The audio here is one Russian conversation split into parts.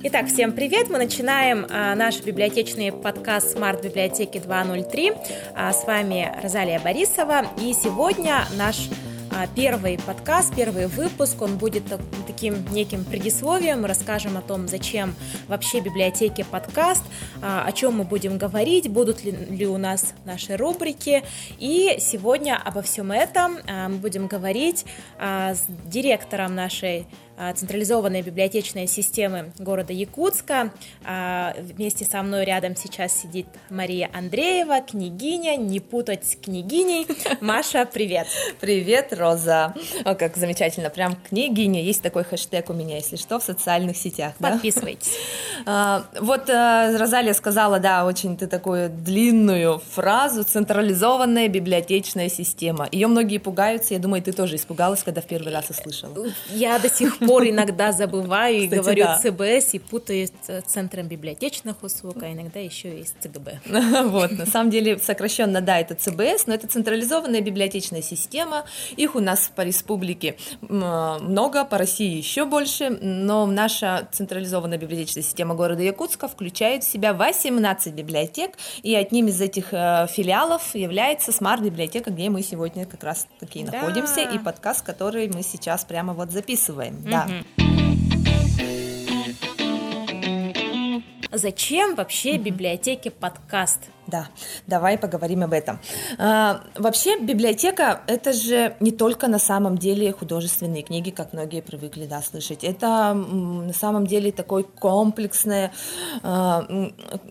Итак, всем привет! Мы начинаем а, наш библиотечный подкаст Smart Библиотеки 2.0.3. А, с вами Розалия Борисова. И сегодня наш а, первый подкаст, первый выпуск, он будет таким неким предисловием. Мы расскажем о том, зачем вообще библиотеке подкаст, а, о чем мы будем говорить, будут ли, ли у нас наши рубрики. И сегодня обо всем этом а, мы будем говорить с директором нашей централизованной библиотечной системы города Якутска. А, вместе со мной рядом сейчас сидит Мария Андреева, княгиня, не путать с княгиней. Маша, привет! Привет, Роза! О, как замечательно, прям княгиня. Есть такой хэштег у меня, если что, в социальных сетях. Подписывайтесь. Да? Вот э, Розалия сказала, да, очень ты такую длинную фразу «централизованная библиотечная система». Ее многие пугаются, я думаю, ты тоже испугалась, когда в первый раз услышала. Я до сих пор иногда забываю и говорю да. ЦБС и путаю с Центром библиотечных услуг, а иногда еще и с ЦГБ. Вот, на самом деле сокращенно, да, это ЦБС, но это централизованная библиотечная система. Их у нас по республике много, по России еще больше, но наша централизованная библиотечная система города Якутска включает в себя 18 библиотек, и одним из этих э, филиалов является смарт-библиотека, где мы сегодня как раз таки да. находимся, и подкаст, который мы сейчас прямо вот записываем. Да. Зачем вообще библиотеке подкаст? Да, давай поговорим об этом. А, вообще библиотека это же не только на самом деле художественные книги, как многие привыкли да, слышать. Это на самом деле такой комплексная а,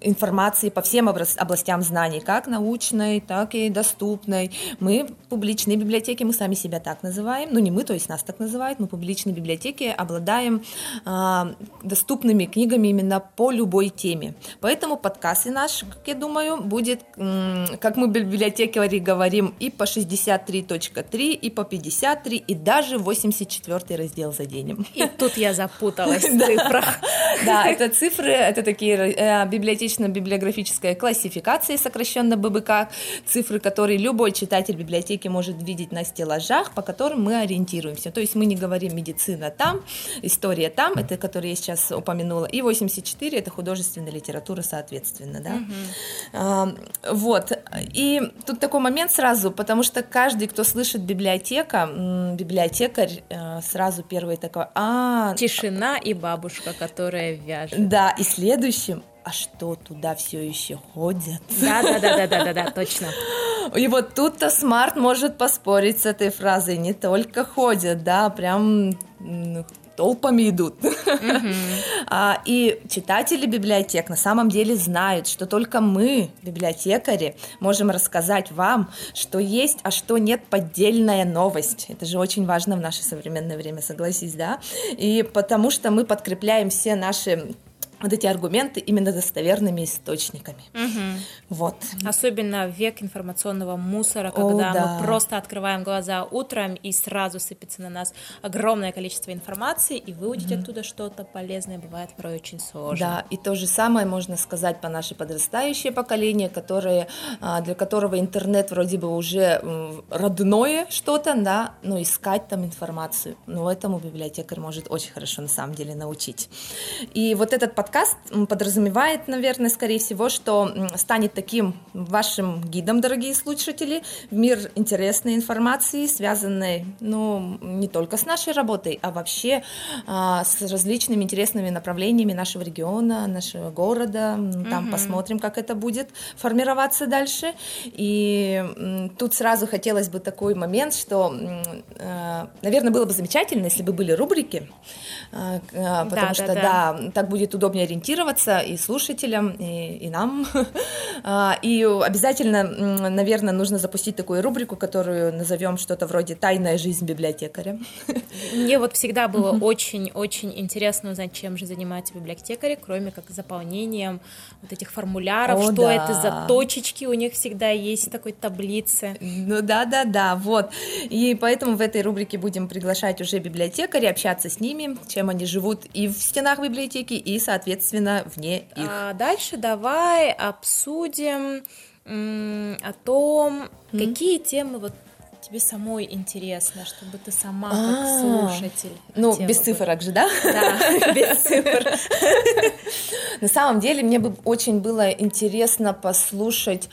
информации по всем областям знаний, как научной, так и доступной. Мы публичные библиотеки, мы сами себя так называем, ну не мы, то есть нас так называют, мы публичные библиотеки обладаем а, доступными книгами именно по любой теме. Поэтому подкасты наш, как я думаю, будет, как мы в библиотеке говорим, и по 63.3, и по 53, и даже 84 раздел заденем. И тут я запуталась в цифрах. Да, это цифры, это такие э, библиотечно-библиографическая классификация, сокращенно ББК, цифры, которые любой читатель библиотеки может видеть на стеллажах, по которым мы ориентируемся. То есть мы не говорим медицина там, история там, это которые я сейчас упомянула, и 84 это художественная литература, соответственно, да. Угу. Вот. И тут такой момент сразу, потому что каждый, кто слышит библиотека, библиотекарь, э, сразу первый такой, а... Тишина и бабушка, которая вяжет. Да, и следующим, а что туда все еще ходят? Да, да, да, да, да, да, да, точно. И вот тут-то смарт может поспорить с этой фразой. Не только ходят, да, прям толпами идут. Mm-hmm. а, и читатели библиотек на самом деле знают, что только мы, библиотекари, можем рассказать вам, что есть, а что нет поддельная новость. Это же очень важно в наше современное время, согласись, да? И потому что мы подкрепляем все наши вот эти аргументы именно достоверными источниками. Угу. Вот. Особенно в век информационного мусора, когда О, да. мы просто открываем глаза утром и сразу сыпется на нас огромное количество информации, и выудить угу. оттуда что-то полезное бывает порой очень сложно. Да, и то же самое можно сказать по наше подрастающее поколение, которое, а, для которого интернет вроде бы уже родное что-то, да, но искать там информацию, но этому библиотекарь может очень хорошо на самом деле научить. И вот этот подкаст подразумевает, наверное, скорее всего, что станет таким вашим гидом, дорогие слушатели, в мир интересной информации, связанной, ну, не только с нашей работой, а вообще а, с различными интересными направлениями нашего региона, нашего города. Там угу. посмотрим, как это будет формироваться дальше. И м, тут сразу хотелось бы такой момент, что, э, наверное, было бы замечательно, если бы были рубрики, э, потому да, что, да, да. да, так будет удобнее удобнее ориентироваться и слушателям, и, и нам. А, и обязательно, наверное, нужно запустить такую рубрику, которую назовем что-то вроде «Тайная жизнь библиотекаря». Мне вот всегда было очень-очень интересно узнать, чем же занимаются библиотекари, кроме как заполнением вот этих формуляров, О, что да. это за точечки у них всегда есть в такой таблице. Ну да-да-да, вот. И поэтому в этой рубрике будем приглашать уже библиотекарей, общаться с ними, чем они живут и в стенах библиотеки, и, соответственно, соответственно, вне их. А дальше давай обсудим о том, mm. какие темы вот тебе самой интересно, чтобы ты сама как а, слушатель. Ну, без цифрок же, да? Да, без цифр. На самом деле мне бы очень было интересно послушать,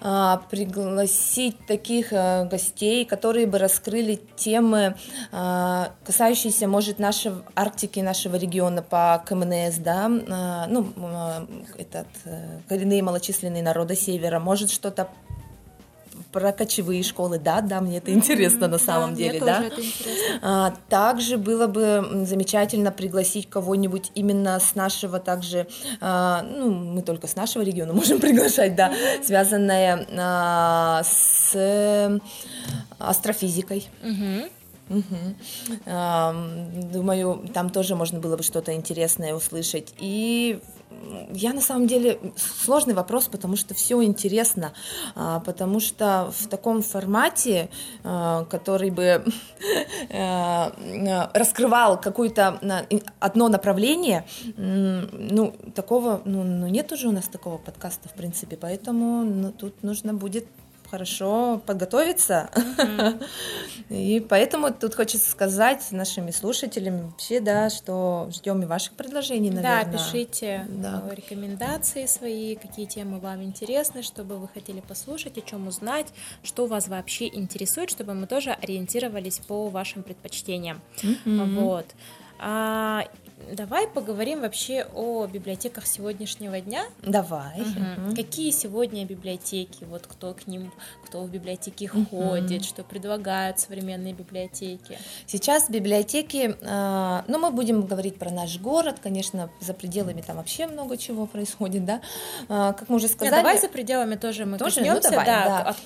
а, пригласить таких а, гостей, которые бы раскрыли темы, а, касающиеся, может, нашей Арктики, нашего региона по КМНС, да, ну, этот, э, коренные малочисленные народы Севера, может, что-то про кочевые школы, да, да, мне это интересно mm-hmm, на самом да, деле, да. А, также было бы замечательно пригласить кого-нибудь именно с нашего также, а, ну, мы только с нашего региона можем приглашать, да, mm-hmm. связанное а, с астрофизикой. Mm-hmm. Угу. Думаю, там тоже можно было бы что-то интересное услышать. И я на самом деле сложный вопрос, потому что все интересно, а, потому что в таком формате, а, который бы э, раскрывал какое-то одно направление, ну такого, ну, ну нет уже у нас такого подкаста в принципе, поэтому ну, тут нужно будет хорошо подготовиться. Mm-hmm. И поэтому тут хочется сказать нашими слушателями вообще, да, что ждем и ваших предложений, наверное. Да, пишите да. рекомендации свои, какие темы вам интересны, чтобы вы хотели послушать, о чем узнать, что вас вообще интересует, чтобы мы тоже ориентировались по вашим предпочтениям. Mm-hmm. Вот. Давай поговорим вообще о библиотеках сегодняшнего дня. Давай. Угу. Какие сегодня библиотеки? Вот кто к ним, кто в библиотеки угу. ходит, что предлагают современные библиотеки? Сейчас библиотеки, э, ну мы будем говорить про наш город, конечно, за пределами там вообще много чего происходит, да. Э, как мы уже сказали. Нет, давай за пределами тоже мы тоже, ну, давай, да. да. От,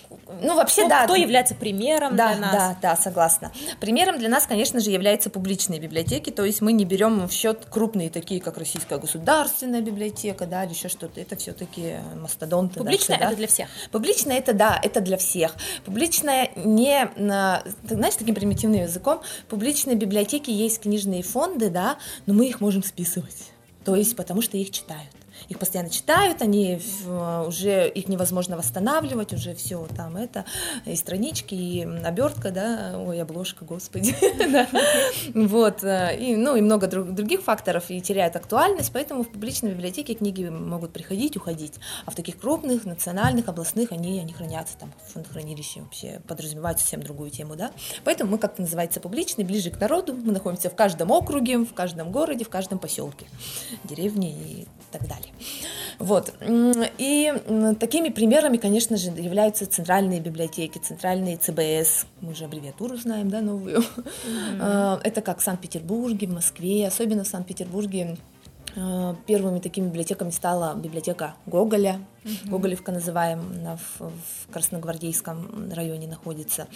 ну вообще кто, да. Кто является примером да, для нас? Да, да, согласна. Примером для нас, конечно же, являются публичные библиотеки, то есть мы не берем в счет крупные такие, как Российская государственная библиотека, да, или еще что-то, это все-таки мастодонты. Публичная дальше, это для всех? Публичная это, да, это для всех. Публичная не, знаешь, таким примитивным языком, публичные библиотеки есть книжные фонды, да, но мы их можем списывать. То есть потому что их читают их постоянно читают, они уже их невозможно восстанавливать, уже все там это, и странички, и обертка, да, ой, обложка, господи, вот, э, и, ну, и много других факторов, и теряют актуальность, поэтому в публичной библиотеке книги могут приходить, уходить, а в таких крупных, национальных, областных они, они хранятся там в фондохранилище, вообще подразумевают совсем другую тему, да, поэтому мы, как называется, публичный, ближе к народу, мы находимся в каждом округе, в каждом городе, в каждом поселке, деревне и так далее. Вот. И такими примерами, конечно же, являются центральные библиотеки, центральные ЦБС, мы уже аббревиатуру знаем, да, новую. Mm-hmm. Это как в Санкт-Петербурге, в Москве, особенно в Санкт-Петербурге а, Первыми такими библиотеками стала библиотека Гоголя, uh-huh. Гоголевка называем, она в, в Красногвардейском районе находится.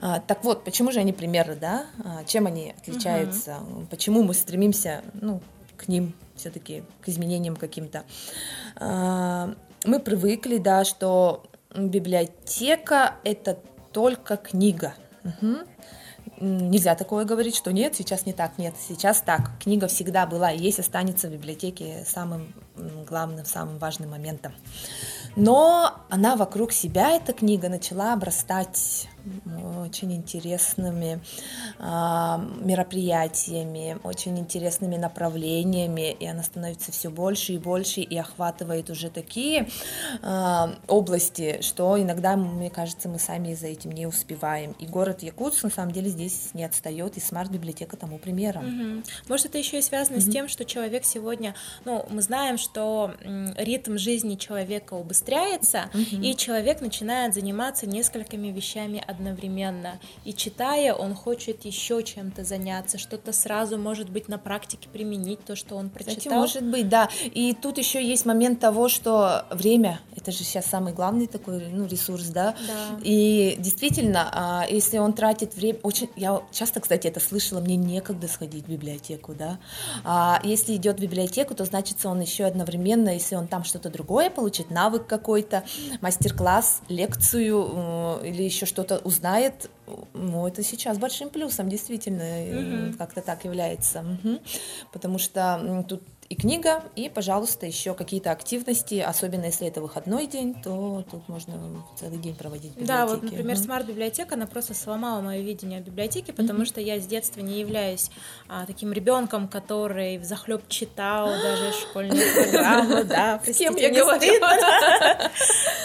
А, так вот, почему же они примеры, да? Чем они отличаются? Uh-huh. Почему мы стремимся, ну, к ним все-таки к изменениям каким-то. А, мы привыкли, да, что библиотека это только книга. Угу. Нельзя такое говорить, что нет, сейчас не так, нет, сейчас так. Книга всегда была и есть, останется в библиотеке самым главным, самым важным моментом. Но она вокруг себя, эта книга, начала обрастать очень интересными э, мероприятиями, очень интересными направлениями, и она становится все больше и больше и охватывает уже такие э, области, что иногда, мне кажется, мы сами за этим не успеваем. И город Якутск на самом деле здесь не отстает, и смарт-библиотека тому примером. Угу. Может, это еще и связано угу. с тем, что человек сегодня, ну, мы знаем, что ритм жизни человека убыстряется, угу. и человек начинает заниматься несколькими вещами одновременно. И читая, он хочет еще чем-то заняться, что-то сразу, может быть, на практике применить то, что он прочитал. Кстати, может быть, да. И тут еще есть момент того, что время, это же сейчас самый главный такой ну, ресурс, да? Да. И действительно, а, если он тратит время, очень, я часто, кстати, это слышала, мне некогда сходить в библиотеку, да. А если идет в библиотеку, то значит, он еще одновременно, если он там что-то другое получит, навык какой-то, мастер-класс, лекцию э, или еще что-то узнает, ну, это сейчас большим плюсом, действительно, угу. как-то так является. Угу. Потому что тут и книга, и, пожалуйста, еще какие-то активности, особенно если это выходной день, то тут можно целый день проводить в Да, вот, например, смарт-библиотека, она просто сломала мое видение библиотеки, потому mm-hmm. что я с детства не являюсь а, таким ребенком, который в захлеб читал даже школьные программы, да, с кем я говорю?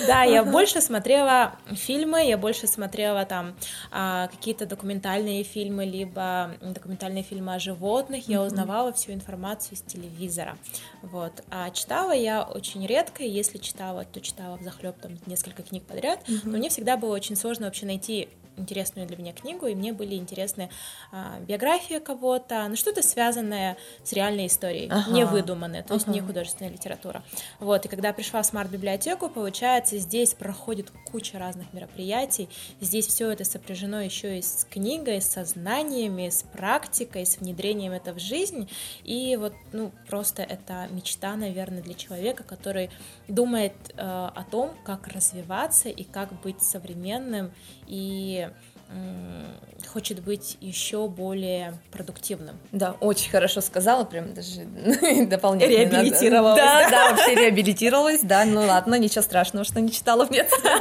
Да, я больше смотрела фильмы, я больше смотрела там а, какие-то документальные фильмы, либо документальные фильмы о животных, я узнавала всю информацию с телевизора, телевизора. Вот. А читала я очень редко, и если читала, то читала в захлеб там несколько книг подряд. Mm-hmm. Но мне всегда было очень сложно вообще найти интересную для меня книгу, и мне были интересны а, биография кого-то, ну что-то связанное с реальной историей, ага. не выдуманное, то ага. есть не художественная литература. Вот, и когда пришла в смарт-библиотеку, получается, здесь проходит куча разных мероприятий, здесь все это сопряжено еще и с книгой, с знаниями, с практикой, с внедрением это в жизнь, и вот, ну, просто это мечта, наверное, для человека, который думает э, о том, как развиваться и как быть современным и хочет быть еще более продуктивным. Да, очень хорошо сказала, прям даже дополнительно. Реабилитировалась. Да, да, вообще реабилитировалась, да, ну ладно, ничего страшного, что не читала в детстве.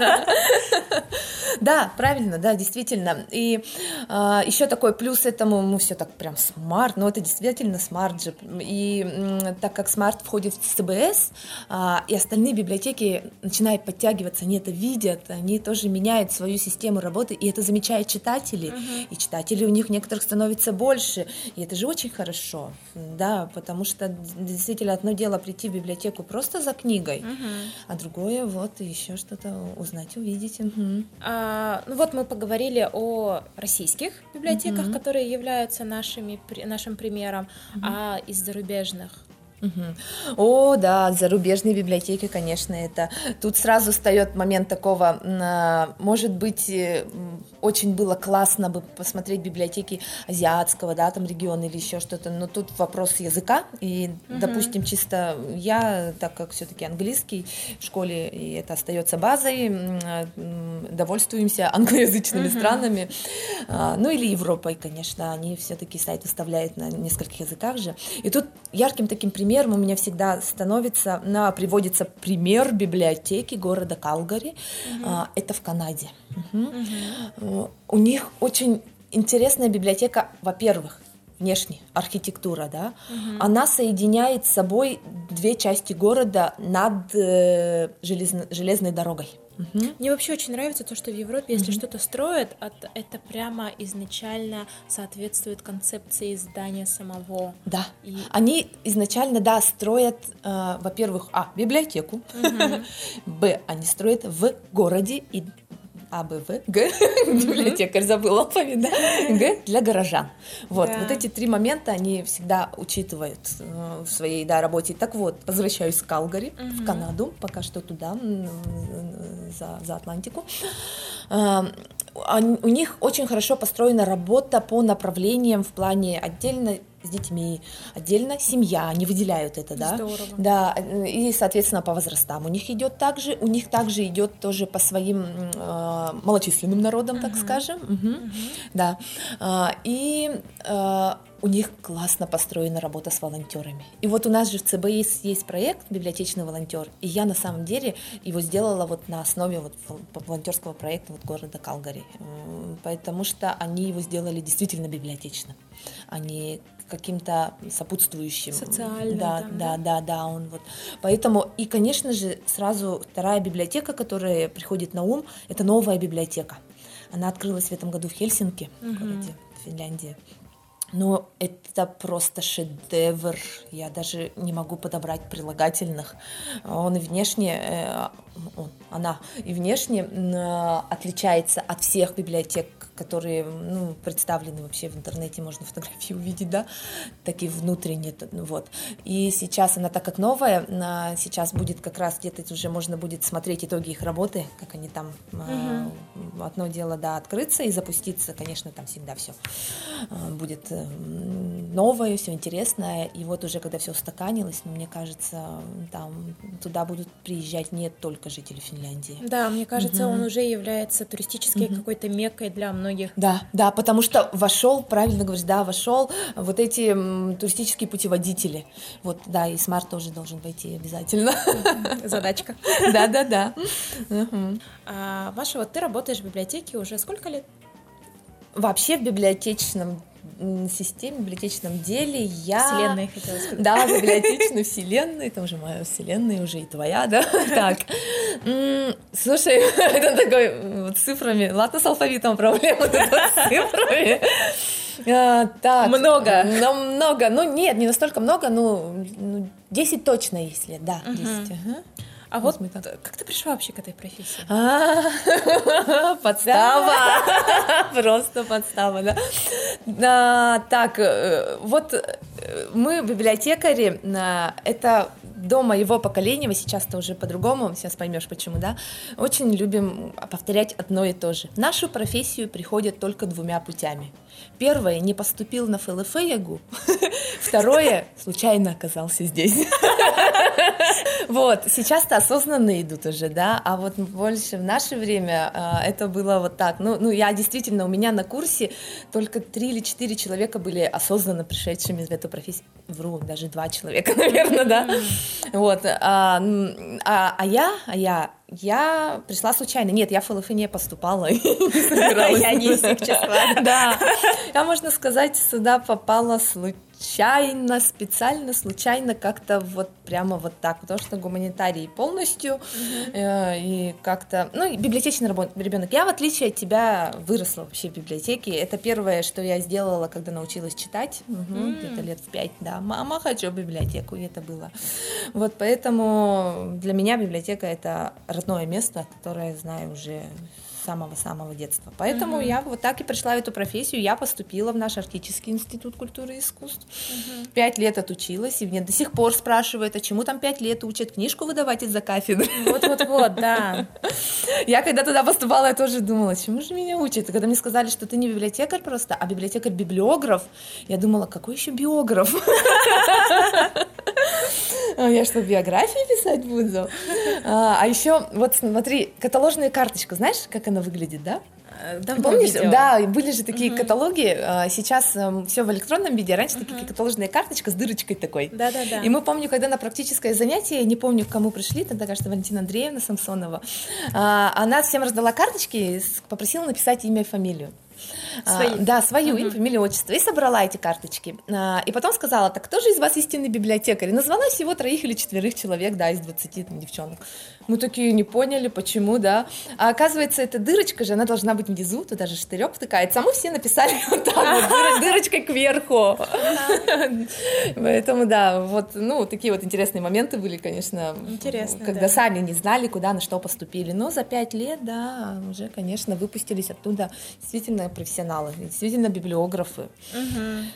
Да, правильно, да, действительно. И а, еще такой плюс этому, ну, все так прям smart, но это действительно smart же. И м, так как smart входит в ЦБС, а, и остальные библиотеки начинают подтягиваться, они это видят, они тоже меняют свою систему работы, и это читатели, uh-huh. и читателей у них некоторых становится больше, и это же очень хорошо, да, потому что действительно одно дело прийти в библиотеку просто за книгой, uh-huh. а другое вот еще что-то узнать, увидеть. Uh-huh. А, ну вот мы поговорили о российских библиотеках, угу. которые являются нашими, нашим примером, угу. а из зарубежных Угу. О, да, зарубежные библиотеки, конечно, это. Тут сразу встает момент такого, а, может быть, э, очень было классно бы посмотреть библиотеки азиатского, да, там региона или еще что-то, но тут вопрос языка, и, угу. допустим, чисто я, так как все-таки английский в школе, и это остается базой, а, довольствуемся англоязычными угу. странами, а, ну или Европой, конечно, они все-таки сайт выставляют на нескольких языках же. И тут ярким таким примером примером у меня всегда становится, на, приводится пример библиотеки города Калгари. Угу. А, это в Канаде. Угу. Угу. У них очень интересная библиотека, во-первых, внешне, архитектура, да, угу. она соединяет с собой две части города над э, железно, железной дорогой. Угу. Мне вообще очень нравится то, что в Европе, если угу. что-то строят, это прямо изначально соответствует концепции здания самого. Да. И... Они изначально, да, строят, э, во-первых, а, библиотеку, угу. б, они строят в городе и а, Б, В, Г, библиотекарь забыл алфавит, да? Г для горожан. Вот, вот эти три момента они всегда учитывают э, в своей да, работе. Так вот, возвращаюсь в Калгари, в Канаду, пока что туда, за, за Атлантику. Э, у них очень хорошо построена работа по направлениям в плане отдельно с детьми, отдельно семья, они выделяют это, да? Здорово. Да, и, соответственно, по возрастам у них идет также, у них также идет тоже по своим э, малочисленным народам, uh-huh. так скажем, угу. Uh-huh. да, а, и э, у них классно построена работа с волонтерами. И вот у нас же в ЦБ есть, есть проект «Библиотечный волонтер», и я на самом деле его сделала вот на основе вот волонтерского проекта вот города Калгари, потому что они его сделали действительно библиотечно, они каким-то сопутствующим. Социальным. Да, там, да, да, да, да, он вот. Поэтому, и, конечно же, сразу вторая библиотека, которая приходит на ум, это новая библиотека. Она открылась в этом году в Хельсинки, угу. городе Финляндии. Но это просто шедевр. Я даже не могу подобрать прилагательных. Он и внешне, э, он, она и внешне отличается от всех библиотек, которые ну, представлены вообще в интернете, можно фотографии увидеть, да, такие внутренние, ну, вот. И сейчас она, так как новая, сейчас будет как раз где-то уже можно будет смотреть итоги их работы, как они там, угу. одно дело, да, открыться и запуститься, конечно, там всегда все будет э, новое, все интересное, и вот уже когда все устаканилось, ну, мне кажется, там туда будут приезжать не только жители Финляндии. Да, мне кажется, угу. он уже является туристической угу. какой-то меккой для многих многих. Да, да, потому что вошел, правильно говоришь, да, вошел вот эти м, туристические путеводители. Вот, да, и смарт тоже должен войти обязательно. Задачка. Да, да, да. А, Маша, вот ты работаешь в библиотеке уже сколько лет? Вообще в библиотечном системе, в библиотечном деле я... Вселенной, хотела сказать. Да, библиотечной вселенной, там уже моя вселенная, уже и твоя, да? Так, слушай, это такой вот цифрами, ладно, с алфавитом проблема, с цифрами. А, Так. Много. Ну, много, ну нет, не настолько много, ну, ну, 10 точно лет, да, 10. ага. А вот мы как ты пришла вообще к этой профессии? А, Подстава. Просто подстава, да. А, Так, э, вот э, мы, библиотекари, а, это до моего поколения, вы сейчас-то уже по-другому, сейчас поймешь почему, да, очень любим повторять одно и то же. В нашу профессию приходят только двумя путями. Первое, не поступил на ФЛФ ЯГУ. Второе, случайно оказался здесь. Вот, сейчас-то осознанно идут уже, да, а вот больше в наше время а, это было вот так. Ну, ну, я действительно, у меня на курсе только три или четыре человека были осознанно пришедшими в эту профессию. Вру, даже два человека, наверное, да. Вот, а, а, а я, а я, я пришла случайно. Нет, я в ФЛФ не поступала. Я не из. Да, я, можно сказать, сюда попала случайно, специально, случайно, как-то вот прямо вот так, потому что гуманитарий полностью, э, и как-то, ну, и библиотечный ребенок. Я, в отличие от тебя, выросла вообще в библиотеке. Это первое, что я сделала, когда научилась читать, Мгм, где-то лет в пять, да. Мама, хочу в библиотеку, и это было. Вот поэтому для меня библиотека это родное место, которое я знаю уже с самого-самого детства. Поэтому я вот так и пришла в эту профессию. Я поступила в наш Арктический институт культуры и искусств. Пять лет отучилась, и мне до сих пор спрашивают, а чему там пять лет учат? Книжку выдавать из-за кафедры? Вот-вот-вот, да. Я когда туда поступала, я тоже думала, чему же меня учат? И когда мне сказали, что ты не библиотекарь просто, а библиотекарь-библиограф, я думала, какой еще биограф? А Я что, биографии писать буду? А а еще, вот смотри, каталожная карточка, знаешь, как она выглядит, да? Э, Давно Помнишь, видела. да, были же такие каталоги, а, сейчас все в электронном виде, раньше такие каталожная карточка с дырочкой такой. Да-да-да. И мы помню, когда на практическое занятие, я не помню, к кому пришли, тогда, кажется, Валентина Андреевна Самсонова, она всем раздала карточки, и попросила написать имя и фамилию. А, Свои. да, свою, имя, фамилию, отчество. И собрала эти карточки. А, И потом сказала, так кто же из вас истинный библиотекарь? И назвала всего троих или четверых человек, да, из 20 там, девчонок. Мы такие не поняли, почему, да. А оказывается, эта дырочка же, она должна быть внизу, туда же штырек втыкается. А мы все написали вот так вот, дыр- дырочкой кверху. Поэтому, да, вот, ну, такие вот интересные моменты были, конечно. Интересно, Когда да. сами не знали, куда, на что поступили. Но за пять лет, да, уже, конечно, выпустились оттуда действительно профессионалы, действительно библиографы.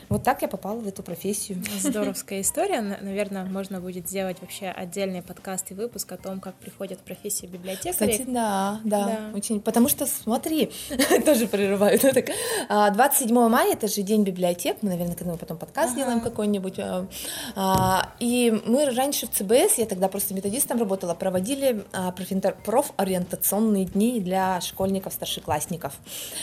Вот так я попала в эту профессию. Здоровская история. На- Наверное, можно будет сделать вообще отдельный подкаст и выпуск о том, как приходят в профессию библиотекарей. Кстати, да, да, Да. очень, потому что, смотри, тоже прерываю, да, так, а, 27 мая, это же день библиотек, мы, наверное, к этому потом подкаст Ага. сделаем какой-нибудь, а, а, и мы раньше в ЦБС, я тогда просто методистом работала, проводили профориентационные дни для школьников, старшеклассников,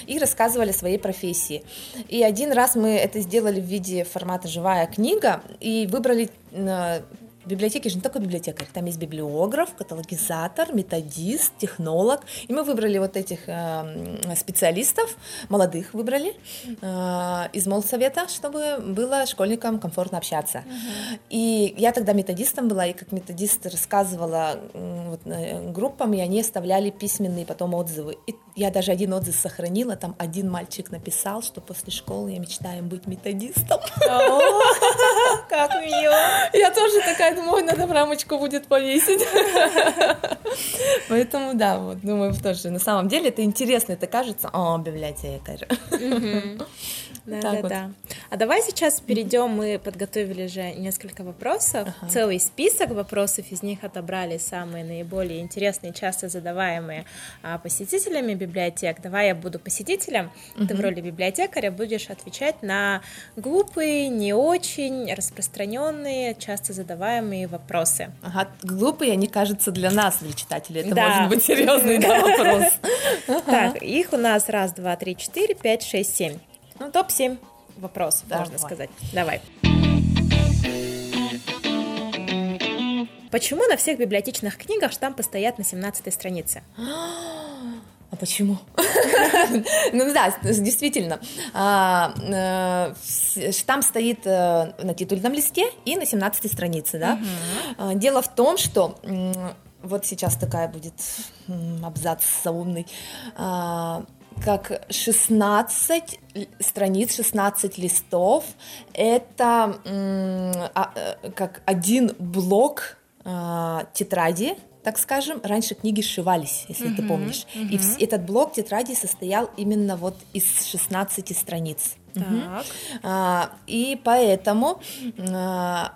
и рассказывали о своей профессии. И один раз мы это сделали в виде формата «Живая книга», и выбрали в библиотеке же не только библиотекарь, там есть библиограф, каталогизатор, методист, технолог. И мы выбрали вот этих э, специалистов, молодых выбрали э, из молсовета, чтобы было школьникам комфортно общаться. И я тогда методистом была, и как методист рассказывала вот, э, группам, и они оставляли письменные потом отзывы. И я даже один отзыв сохранила, там один мальчик написал, что после школы я мечтаю быть методистом. Как мило. Я тоже такая думаю, «Ой, надо в рамочку будет повесить. Поэтому, да, вот, думаю, тоже, на самом деле это интересно, это кажется, о, библиотекарь. Да, да, вот. да. А давай сейчас перейдем, мы подготовили же несколько вопросов, ага. целый список вопросов, из них отобрали самые наиболее интересные, часто задаваемые а, посетителями библиотек. Давай я буду посетителем, угу. ты в роли библиотекаря будешь отвечать на глупые, не очень распространенные, часто задаваемые вопросы. Ага, глупые, они кажутся для нас, для читателей, это да. может быть серьезный вопрос. Так, их у нас раз, два, три, четыре, пять, шесть, семь. Ну, топ-7 вопросов, Давай. можно сказать. Давай. Почему на всех библиотечных книгах штампы стоят на 17 странице? А почему? ну да, действительно. А, э, штамп стоит э, на титульном листе и на 17 странице. Да? А, дело в том, что вот сейчас такая будет абзац заумный как 16 страниц, 16 листов. Это а, э, как один блок а, тетради, так скажем, раньше книги сшивались, если uh-huh, ты помнишь. Uh-huh. И в, этот блок тетради состоял именно вот из 16 страниц. Так. А, и поэтому а,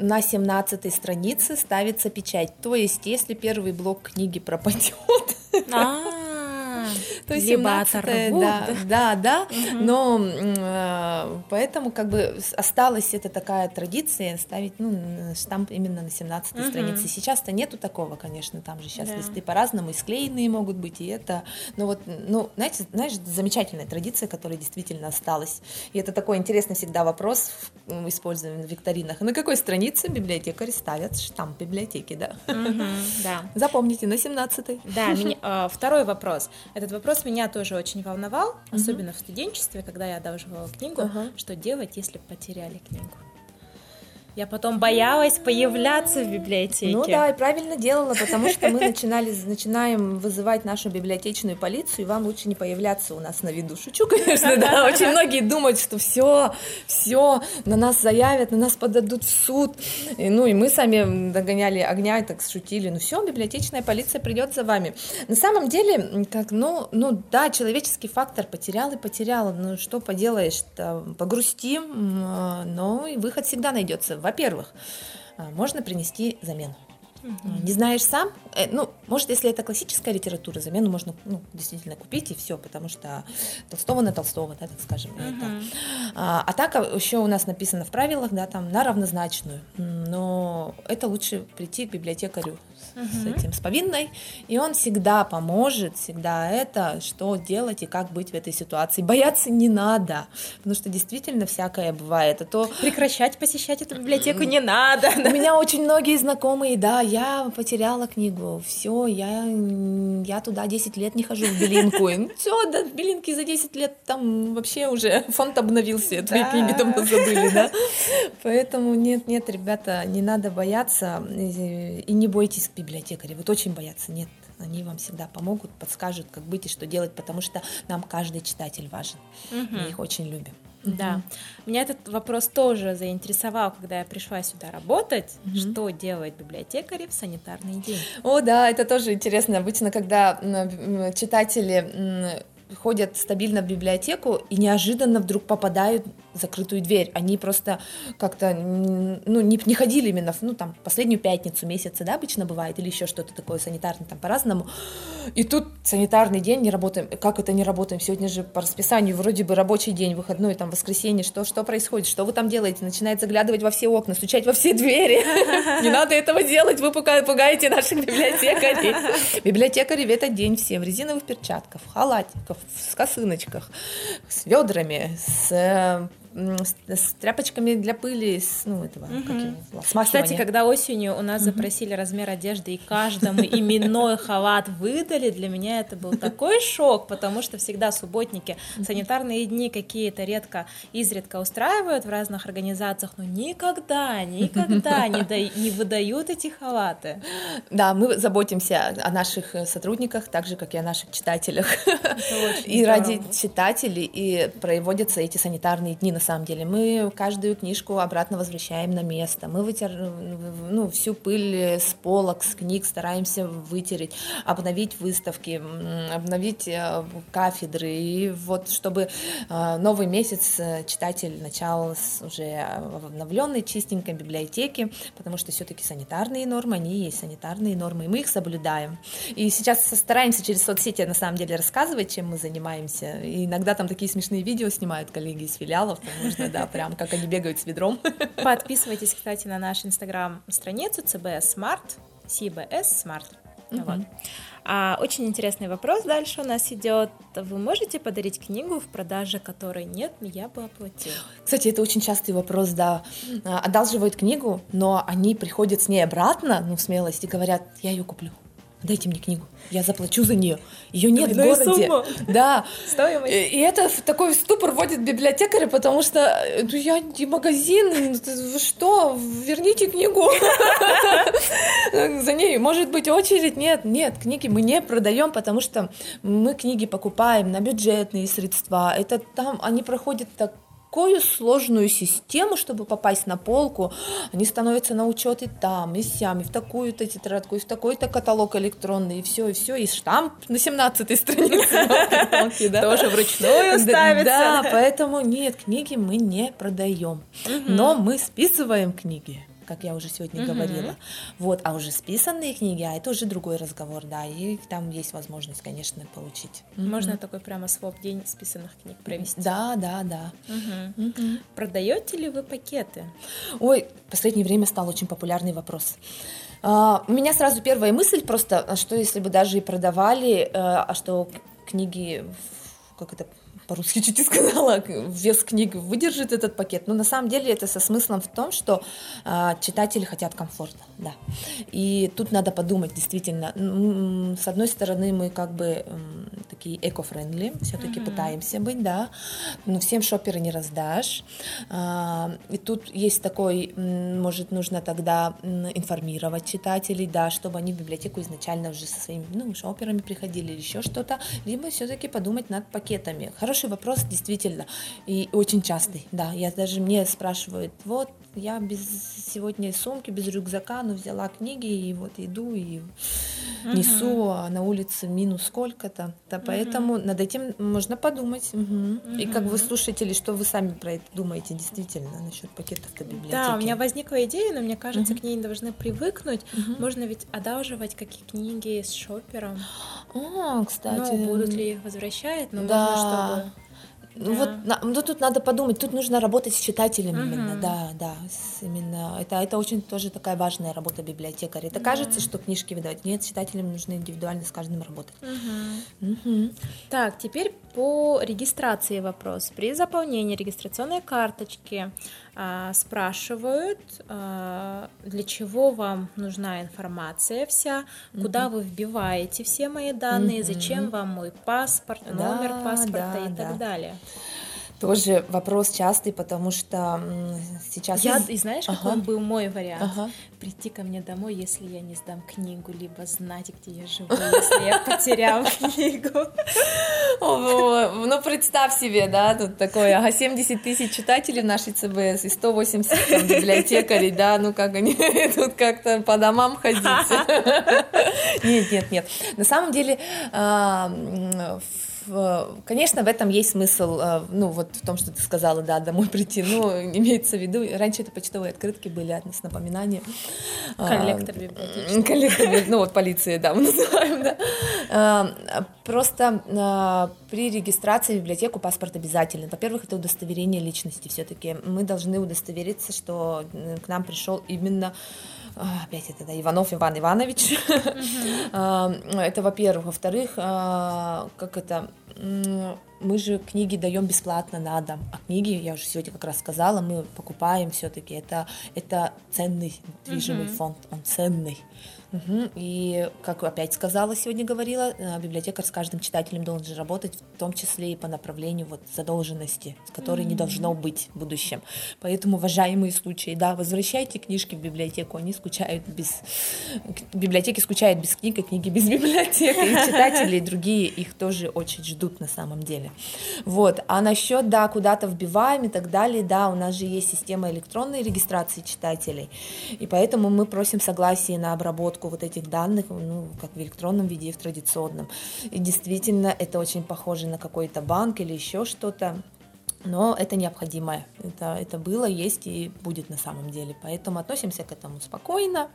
на 17 странице ставится печать. То есть, если первый блок книги пропадет, а. То есть Либо оторвут. Да, да, да. Угу. Но э, поэтому как бы осталась эта такая традиция ставить ну, штамп именно на 17 угу. странице. Сейчас-то нету такого, конечно, там же сейчас да. листы по-разному, и склеенные могут быть, и это. Но вот, ну, знаете, знаешь, замечательная традиция, которая действительно осталась. И это такой интересный всегда вопрос, используем в викторинах. На какой странице библиотекари ставят штамп библиотеки, да? Угу, да. Запомните, на 17 Да, меня, э, второй вопрос. Этот вопрос меня тоже очень волновал, угу. особенно в студенчестве, когда я одалживала книгу, угу. что делать, если потеряли книгу. Я потом боялась появляться в библиотеке. Ну да, и правильно делала, потому что мы начинали, начинаем вызывать нашу библиотечную полицию, и вам лучше не появляться у нас на виду. Шучу, конечно, да. Очень многие думают, что все, все, на нас заявят, на нас подадут в суд. И, ну и мы сами догоняли огня и так шутили. Ну все, библиотечная полиция придет за вами. На самом деле, как, ну, ну да, человеческий фактор потерял и потерял. Ну что поделаешь, погрустим, но и выход всегда найдется во-первых, а, можно принести замену. Угу. Не знаешь сам, э, ну, может, если это классическая литература, замену можно ну, действительно купить и все, потому что Толстого на Толстого, да, так скажем. Угу. Это. А, а так а, еще у нас написано в правилах, да, там на равнозначную, но это лучше прийти к библиотекарю. С этим, с повинной, и он всегда поможет, всегда это, что делать и как быть в этой ситуации. Бояться не надо, потому что действительно всякое бывает. А то... Прекращать посещать эту библиотеку не надо. У меня очень многие знакомые, да, я потеряла книгу, все, я, я туда 10 лет не хожу в Белинку. Ну, все, да, в Белинке за 10 лет там вообще уже фонд обновился, твои книги там забыли, да. Поэтому нет, нет, ребята, не надо бояться и не бойтесь библиотекарей. Вот очень бояться, нет, они вам всегда помогут, подскажут, как быть и что делать, потому что нам каждый читатель важен. Угу. Мы их очень любим. Да. Меня этот вопрос тоже заинтересовал, когда я пришла сюда работать. Mm-hmm. Что делать библиотекари в санитарный день? О, да, это тоже интересно. Обычно, когда читатели ходят стабильно в библиотеку и неожиданно вдруг попадают закрытую дверь. Они просто как-то ну, не, не ходили именно в, ну, там, последнюю пятницу месяца, да, обычно бывает, или еще что-то такое санитарное, там по-разному. И тут санитарный день, не работаем. Как это не работаем? Сегодня же по расписанию вроде бы рабочий день, выходной, там, воскресенье. Что, что происходит? Что вы там делаете? Начинает заглядывать во все окна, стучать во все двери. Не надо этого делать, вы пугаете наших библиотекарей. Библиотекари в этот день все в резиновых перчатках, в халатиках, в косыночках, с ведрами, с э, с, с тряпочками для пыли, с, ну, этого, угу. как его, Кстати, когда осенью у нас угу. запросили размер одежды, и каждому именной халат выдали, для меня это был такой шок, потому что всегда субботники, санитарные дни какие-то редко, изредка устраивают в разных организациях, но никогда, никогда не, да, не выдают эти халаты. Да, мы заботимся о наших э, сотрудниках, так же, как и о наших читателях. И здорово. ради читателей и проводятся эти санитарные дни на самом деле. Мы каждую книжку обратно возвращаем на место. Мы вытер, ну, всю пыль с полок, с книг стараемся вытереть, обновить выставки, обновить э, кафедры. И вот чтобы э, новый месяц э, читатель начал с уже обновленной чистенькой библиотеке, потому что все-таки санитарные нормы, они есть санитарные нормы, и мы их соблюдаем. И сейчас стараемся через соцсети на самом деле рассказывать, чем мы занимаемся. И иногда там такие смешные видео снимают коллеги из филиалов, можно, да, прям как они бегают с ведром. Подписывайтесь, кстати, на наш инстаграм-страницу CBS Smart, CBS Smart. Вот. А, очень интересный вопрос дальше у нас идет. Вы можете подарить книгу, в продаже которой нет, я бы оплатил? Кстати, это очень частый вопрос, да. А, одалживают книгу, но они приходят с ней обратно, ну, в смелости, говорят, я ее куплю дайте мне книгу, я заплачу за нее. Ее нет Двойная в городе. Сумма. Да. Стоимость. И это в такой ступор вводит библиотекаря, потому что ну, я не магазин, вы что, верните книгу. За ней может быть очередь. Нет, нет, книги мы не продаем, потому что мы книги покупаем на бюджетные средства. Это там они проходят так такую сложную систему, чтобы попасть на полку, они становятся на учет и там, и сям, и в такую-то тетрадку, и в такой-то каталог электронный, и все, и все, и штамп на 17 странице. Тоже вручную ставится. Да, поэтому нет, книги мы не продаем, но мы списываем книги как я уже сегодня угу. говорила. Вот, а уже списанные книги, а это уже другой разговор, да, и там есть возможность, конечно, получить. Можно угу. такой прямо своп день списанных книг провести. Да, да, да. Угу. Угу. Продаете ли вы пакеты? Ой, в последнее время стал очень популярный вопрос. Uh, у меня сразу первая мысль просто, а что если бы даже и продавали, uh, а что книги, как это по-русски чуть не сказала, вес книг выдержит этот пакет. Но на самом деле это со смыслом в том, что э, читатели хотят комфорта, да. И тут надо подумать, действительно, с одной стороны мы как бы э, такие эко-френдли, все-таки mm-hmm. пытаемся быть, да, но всем шоперы не раздашь. Э, и тут есть такой, может, нужно тогда информировать читателей, да, чтобы они в библиотеку изначально уже со своими, ну, шоперами приходили или еще что-то, либо все-таки подумать над пакетами. Хорошо хороший вопрос, действительно, и очень частый, да. Я даже мне спрашивают, вот я без сегодня сумки, без рюкзака, но взяла книги и вот иду и угу. несу, а на улице минус сколько-то. Да, угу. поэтому над этим можно подумать. Угу. Угу. И как вы слушатели, что вы сами про это думаете действительно насчет пакетов до библиотеки? Да, у меня возникла идея, но мне кажется, угу. к ней должны привыкнуть. Угу. Можно ведь одалживать какие книги с шопером. А, кстати. Ну, будут ли их возвращать, но да. можно, чтобы ну вот, ну тут надо подумать, тут нужно работать с читателем uh-huh. именно, да, да, именно это это очень тоже такая важная работа библиотекаря. Это uh-huh. кажется, что книжки выдавать, нет, читателям нужно индивидуально с каждым работать. Uh-huh. Uh-huh. Так, теперь по регистрации вопрос. При заполнении регистрационной карточки спрашивают, а, для чего вам нужна информация вся, куда вы вбиваете все мои данные, зачем вам мой паспорт, номер да, паспорта да, и так да. далее. Тоже вопрос частый, потому что сейчас... Я, и знаешь, ага. какой был мой вариант? Ага. Прийти ко мне домой, если я не сдам книгу, либо знать, где я живу, если я потерял книгу. Ну, представь себе, да, тут такое, ага, 70 тысяч читателей в нашей ЦБС и 180 библиотекарей, да, ну как они тут как-то по домам ходить. Нет, нет, нет. На самом деле, а, конечно, в этом есть смысл, э, ну, вот в том, что ты сказала, да, домой прийти, ну, имеется в виду, раньше это почтовые открытки были с напоминанием. Коллектор а, библиотечный. Коллектор, ну, вот полиции, да, мы называем, да. А, просто а, при регистрации в библиотеку паспорт обязательно. Во-первых, это удостоверение личности все-таки. Мы должны удостовериться, что к нам пришел именно опять это да, Иванов Иван Иванович. Это во-первых. Во-вторых, как это мы же книги даем бесплатно на дом, а книги, я уже сегодня как раз сказала, мы покупаем все-таки. Это, это ценный движимый uh-huh. фонд, он ценный. Угу. И, как опять сказала, сегодня говорила, э, библиотекарь с каждым читателем должен работать, в том числе и по направлению вот задолженности, с которой mm не должно быть в будущем. Поэтому, уважаемые случаи, да, возвращайте книжки в библиотеку, они скучают без... Библиотеки скучают без книг, а книги без библиотеки. И читатели, и другие их тоже очень ждут на самом деле. Далее. Вот. А насчет, да, куда-то вбиваем и так далее, да, у нас же есть система электронной регистрации читателей, и поэтому мы просим согласие на обработку вот этих данных, ну, как в электронном виде и в традиционном. И действительно, это очень похоже на какой-то банк или еще что-то но это необходимое. Это, это было, есть и будет на самом деле. Поэтому относимся к этому спокойно.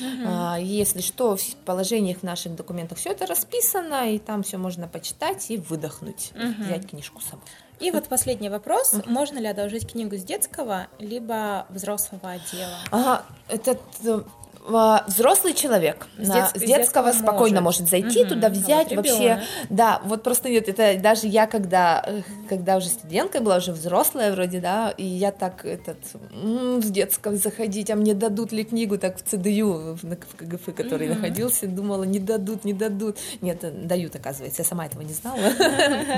Угу. Если что, в положениях в наших документах все это расписано, и там все можно почитать и выдохнуть, угу. взять книжку с собой. И вот последний вопрос. Можно ли одолжить книгу с детского, либо взрослого отдела? Ага, этот э, взрослый человек. С, на, с детского спокойно может, может зайти угу, туда взять вот вообще. да вот просто нет это даже я когда когда уже студенткой была уже взрослая вроде да и я так этот с детского заходить а мне дадут ли книгу? Так в ЦДЮ в, в КГФ который угу. находился думала не дадут не дадут нет дают оказывается я сама этого не знала.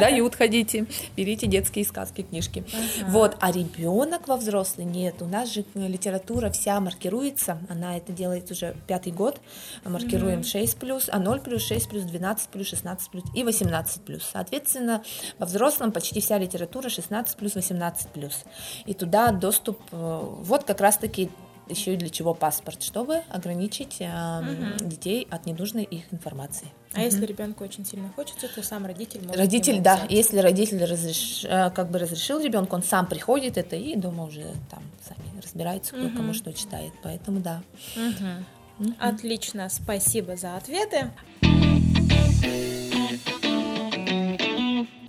Дают ходите берите детские сказки книжки. Вот а ребенок во взрослый нет у нас же литература вся маркируется она это делает делает уже пятый год, маркируем mm-hmm. 6 плюс, а 0 плюс, 6 плюс, 12 плюс, 16 плюс и 18 плюс. Соответственно, во взрослом почти вся литература 16 плюс, 18 плюс. И туда доступ, э, вот как раз-таки еще и для чего паспорт, чтобы ограничить э, угу. детей от ненужной их информации. А если ребенку очень сильно хочется, то сам родитель может. Родитель, да, взять. если родитель разреш, э, как бы разрешил ребенку, он сам приходит это и дома уже там сами разбирается, кто угу. кому что читает, поэтому да. Угу. Отлично, спасибо за ответы.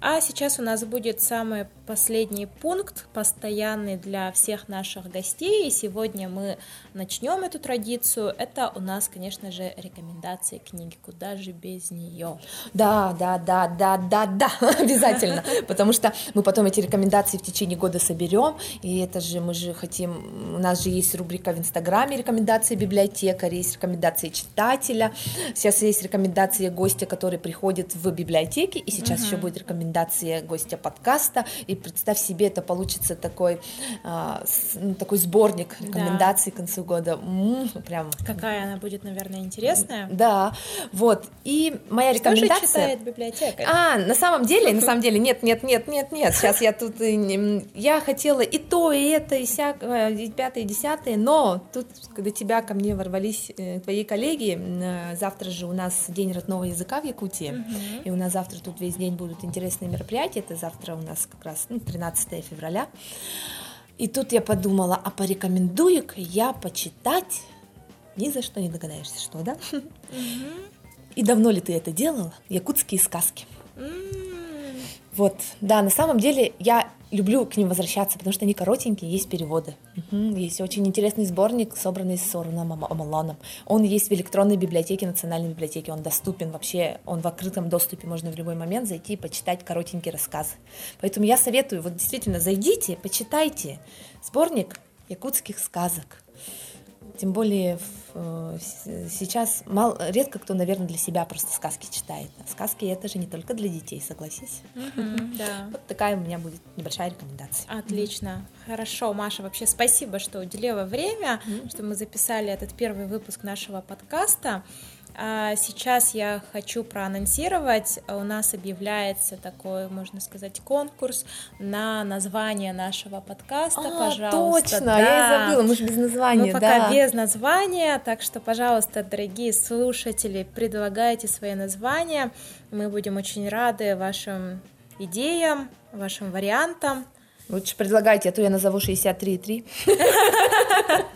А сейчас у нас будет самый последний пункт, постоянный для всех наших гостей. И сегодня мы начнем эту традицию. Это у нас, конечно же, рекомендации книги. Куда же без нее? Да, да, да, да, да, да, обязательно. Потому что мы потом эти рекомендации в течение года соберем. И это же мы же хотим. У нас же есть рубрика в Инстаграме рекомендации библиотекаря, есть рекомендации читателя. Сейчас есть рекомендации гостя, который приходит в библиотеки. И сейчас еще будет рекомендация рекомендации гостя подкаста, и представь себе, это получится такой, а, ну, такой сборник рекомендаций да. к концу года. М-м, прям. Какая она будет, наверное, интересная. Да, вот. И моя Что рекомендация... Что читает библиотека? А, на самом деле, на самом деле, нет, нет, нет, нет, нет. Сейчас я тут... Я хотела и то, и это, и всякое, и пятое, и десятое, но тут, когда тебя ко мне ворвались э, твои коллеги, э, завтра же у нас День родного языка в Якутии, угу. и у нас завтра тут весь день будут интересные интересное мероприятие, это завтра у нас как раз ну, 13 февраля. И тут я подумала, а порекомендую-ка я почитать, ни за что не догадаешься, что, да? И давно ли ты это делала? Якутские сказки. Вот, да, на самом деле я люблю к ним возвращаться, потому что они коротенькие, есть переводы. Угу. Есть очень интересный сборник, собранный с Соруном Амалоном. Он есть в электронной библиотеке, национальной библиотеке, он доступен вообще, он в открытом доступе, можно в любой момент зайти и почитать коротенькие рассказы. Поэтому я советую, вот действительно, зайдите, почитайте сборник якутских сказок. Тем более э, сейчас мало, редко кто, наверное, для себя просто сказки читает. А сказки это же не только для детей, согласись. Mm-hmm, да. Вот такая у меня будет небольшая рекомендация. Отлично. Хорошо, Маша, вообще спасибо, что уделила время, mm-hmm. что мы записали этот первый выпуск нашего подкаста. А сейчас я хочу проанонсировать. У нас объявляется такой, можно сказать, конкурс на название нашего подкаста. А, пожалуйста. Точно, да. я и забыла, мы же без названия. Мы пока да. без названия, так что, пожалуйста, дорогие слушатели, предлагайте свои названия. Мы будем очень рады вашим идеям, вашим вариантам. Лучше предлагайте, а то я назову 63,3.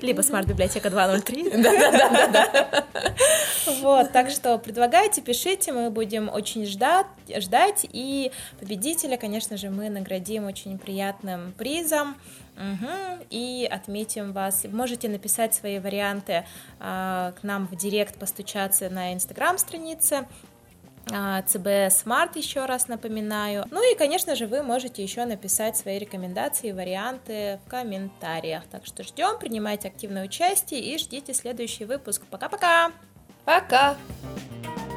Либо смарт-библиотека 203. Да-да-да. Вот, так что предлагайте, пишите, мы будем очень ждать, ждать, и победителя, конечно же, мы наградим очень приятным призом. Угу, и отметим вас. Можете написать свои варианты а, к нам в директ, постучаться на инстаграм-странице ЦБ Smart, еще раз напоминаю. Ну и, конечно же, вы можете еще написать свои рекомендации, варианты в комментариях. Так что ждем, принимайте активное участие и ждите следующий выпуск. Пока-пока! Пока! -пока. Пока.